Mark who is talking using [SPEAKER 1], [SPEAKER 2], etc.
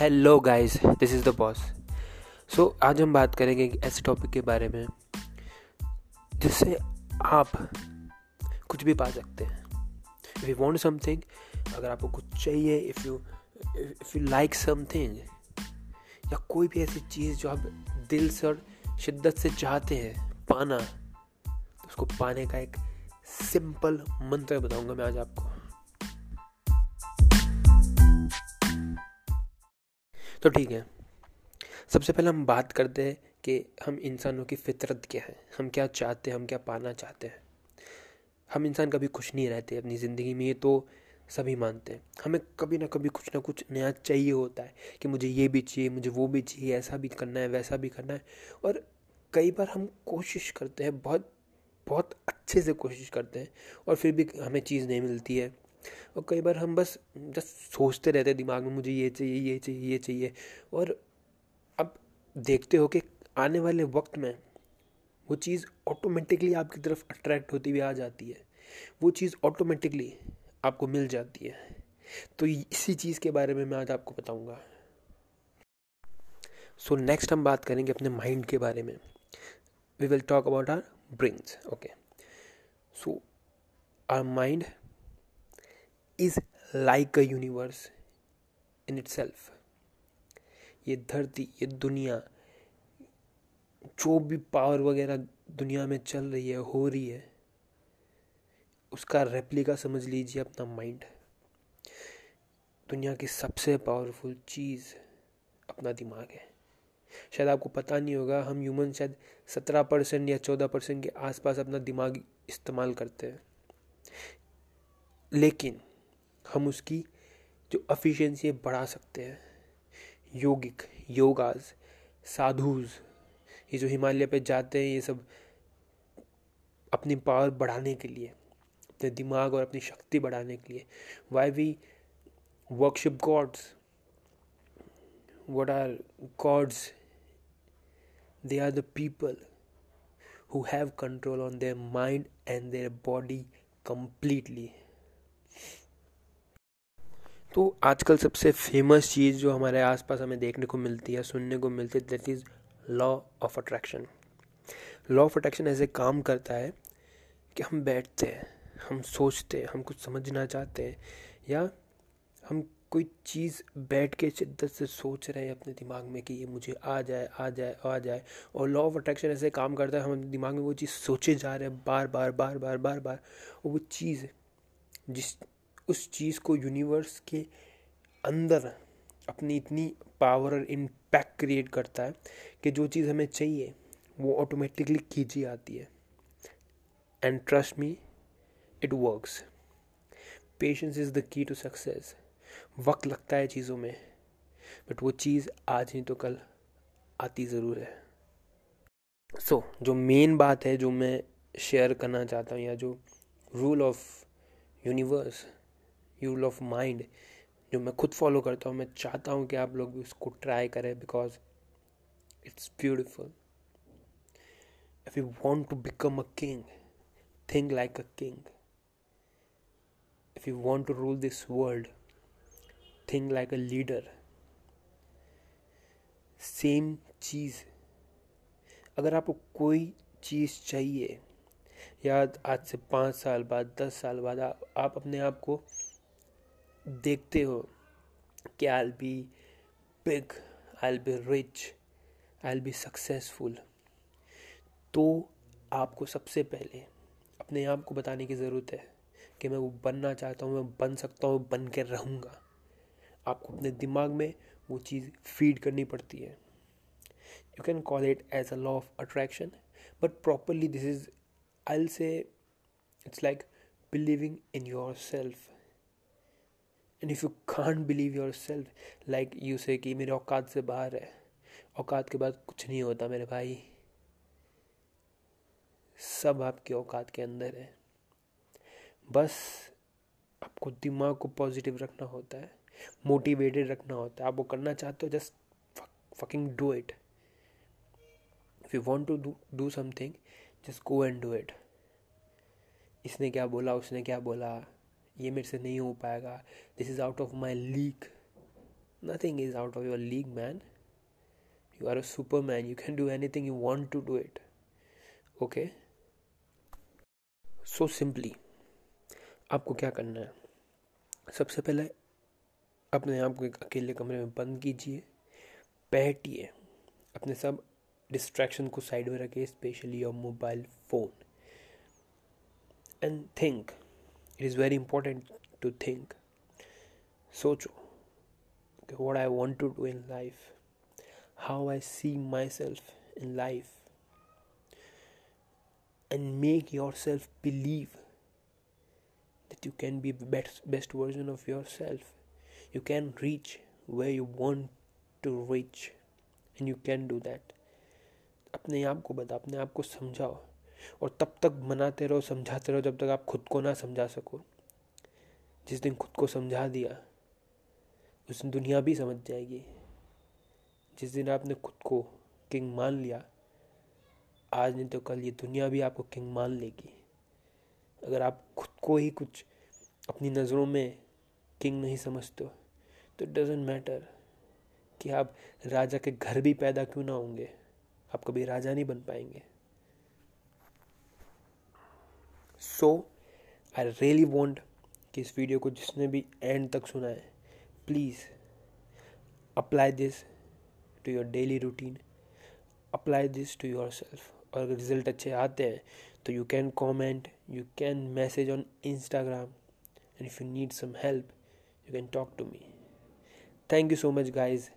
[SPEAKER 1] Hello guys this is the boss so आज हम बात करेंगे ऐसे टॉपिक के बारे में, जिससे आप कुछ भी पा सकते हैं। इफ़ यू वांट समथिंग अगर आपको कुछ चाहिए if you if you like something या कोई भी ऐसी चीज़ जो आप दिल से और शिद्दत से चाहते हैं पाना तो उसको पाने का एक सिंपल मंत्र बताऊँगा मैं आज आपको। तो ठीक है। सबसे पहले हम बात करते हैं कि हम इंसानों की फितरत क्या है, हम क्या चाहते हैं, हम क्या पाना चाहते हैं। हम इंसान कभी खुश नहीं रहते अपनी ज़िंदगी में, ये तो सभी मानते हैं। हमें कभी ना कभी कुछ ना कुछ नया चाहिए होता है कि मुझे ये भी चाहिए, मुझे वो भी चाहिए, ऐसा भी करना है, वैसा भी करना है। और कई बार हम कोशिश करते हैं, बहुत बहुत अच्छे से कोशिश करते हैं और फिर भी हमें चीज़ नहीं मिलती है। और कई बार हम बस जस्ट सोचते रहते दिमाग में मुझे ये चाहिए ये चाहिए ये चाहिए। और अब देखते हो कि आने वाले वक्त में वो चीज़ ऑटोमेटिकली आपकी तरफ़ अट्रैक्ट होती हुई आ जाती है। वो चीज़ ऑटोमेटिकली आपको मिल जाती है। तो इसी चीज़ के बारे में मैं आज आपको बताऊँगा। सो so, नेक्स्ट हम बात करेंगे अपने माइंड के बारे में। We will talk about our brains okay so our mind is like a universe in itself ये धरती, ये दुनिया, जो भी पावर वगैरह दुनिया में चल रही है, हो रही है, उसका रेप्लिका समझ लीजिए अपना माइंड दुनिया की सबसे पावरफुल चीज़ अपना दिमाग है। शायद आपको पता नहीं होगा, हम ह्यूमन शायद सत्रह परसेंट या चौदह परसेंट के आसपास अपना दिमाग इस्तेमाल करते हैं। लेकिन हम उसकी जो अफिशिएंसी बढ़ा सकते हैं। योगिक, योगाज, साधुज, ये जो हिमालय पे जाते हैं, ये सब अपनी पावर बढ़ाने के लिए, अपने दिमाग और अपनी शक्ति बढ़ाने के लिए। Why we worship gods what are gods they are the people who have control on their mind and their body completely तो आजकल सबसे फ़ेमस चीज़ जो हमारे आसपास हमें देखने को मिलती है, सुनने को मिलती है that is law of attraction law of attraction ऐसे काम करता है कि हम बैठते हैं, हम सोचते हैं, हम कुछ समझना चाहते हैं, या हम कोई चीज़ बैठ के शिद्दत से सोच रहे हैं अपने दिमाग में कि ये मुझे आ जाए आ जाए आ जाए। और लॉ ऑफ़ अट्रैक्शन ऐसे काम करता है हम दिमाग में वो चीज़ सोचे जा रहे हैं बार बार बार बार बार बार वो चीज़ जिस उस चीज़ को यूनिवर्स के अंदर अपनी इतनी पावर और इम्पैक्ट क्रिएट करता है कि जो चीज़ हमें चाहिए वो ऑटोमेटिकली खींची आती है। And trust me it works patience is the key to success वक्त लगता है चीज़ों में बट वो चीज़ आज नहीं तो कल आती ज़रूर है। सो so, जो मेन बात है जो मैं शेयर करना चाहता हूँ या जो rule of universe rule of mind जो मैं खुद फॉलो करता हूँ, मैं चाहता हूँ कि आप लोग भी उसको ट्राई करें because it's beautiful if you want to become a king think like a king if you want to rule this world think like a leader same चीज़. अगर आपको कोई चीज़ चाहिए, या आज से पाँच साल बाद, दस साल बाद, आप अपने आप को देखते हो कि I be big I be rich I be successful तो आपको सबसे पहले अपने आप को बताने की ज़रूरत है कि मैं वो बनना चाहता हूँ, मैं बन सकता हूँ, बन के रहूँगा। आपको अपने दिमाग में वो चीज़ फ़ीड करनी पड़ती है। You can call it as a law of attraction but properly this is I say it's like believing in yourself and if you can't believe yourself like you say कि मेरे औकात से बाहर है। औकात के बाद कुछ नहीं होता मेरे भाई। सब आपके औकात के अंदर है। बस आपको दिमाग को पॉजिटिव रखना होता है। मोटिवेटेड रखना होता है। आप वो करना चाहते हो just fucking do it if you want to do something just go and do it इसने क्या बोला, उसने क्या बोला? ये मेरे से नहीं हो पाएगा। This is out of my league out of your of man you are you superman you can do anything you want to do it okay so simply, आपको क्या करना है? सबसे पहले अपने आप को एक अकेले कमरे में बंद कीजिए। बैठिए। अपने सब डिस्ट्रैक्शन को साइड में रखिए specially your mobile phone and think It is very important to think सोचो what I want to do in life, how I see myself in life, and make yourself believe that you can be the best, best version of yourself. You can reach where you want to reach, and you can do that. अपने आप को बता अपने आप को समझाओ और तब तक मनाते रहो, समझाते रहो, जब तक आप खुद को ना समझा सको। जिस दिन खुद को समझा दिया, उस दिन दुनिया भी समझ जाएगी। जिस दिन आपने खुद को किंग मान लिया, आज नहीं तो कल ये दुनिया भी आपको किंग मान लेगी। अगर आप खुद को ही कुछ अपनी नज़रों में किंग नहीं समझते तो इट डजेंट मैटर कि आप राजा के घर भी पैदा क्यों ना होंगे। आप कभी राजा नहीं बन पाएँगे। सो आई रियली वॉन्ट कि इस वीडियो को जिसने भी एंड तक सुना है please apply this to your daily routine apply this to yourself और अगर रिज़ल्ट अच्छे आते हैं तो you can comment you can message on Instagram and if you need some help you can talk to me thank you so much guys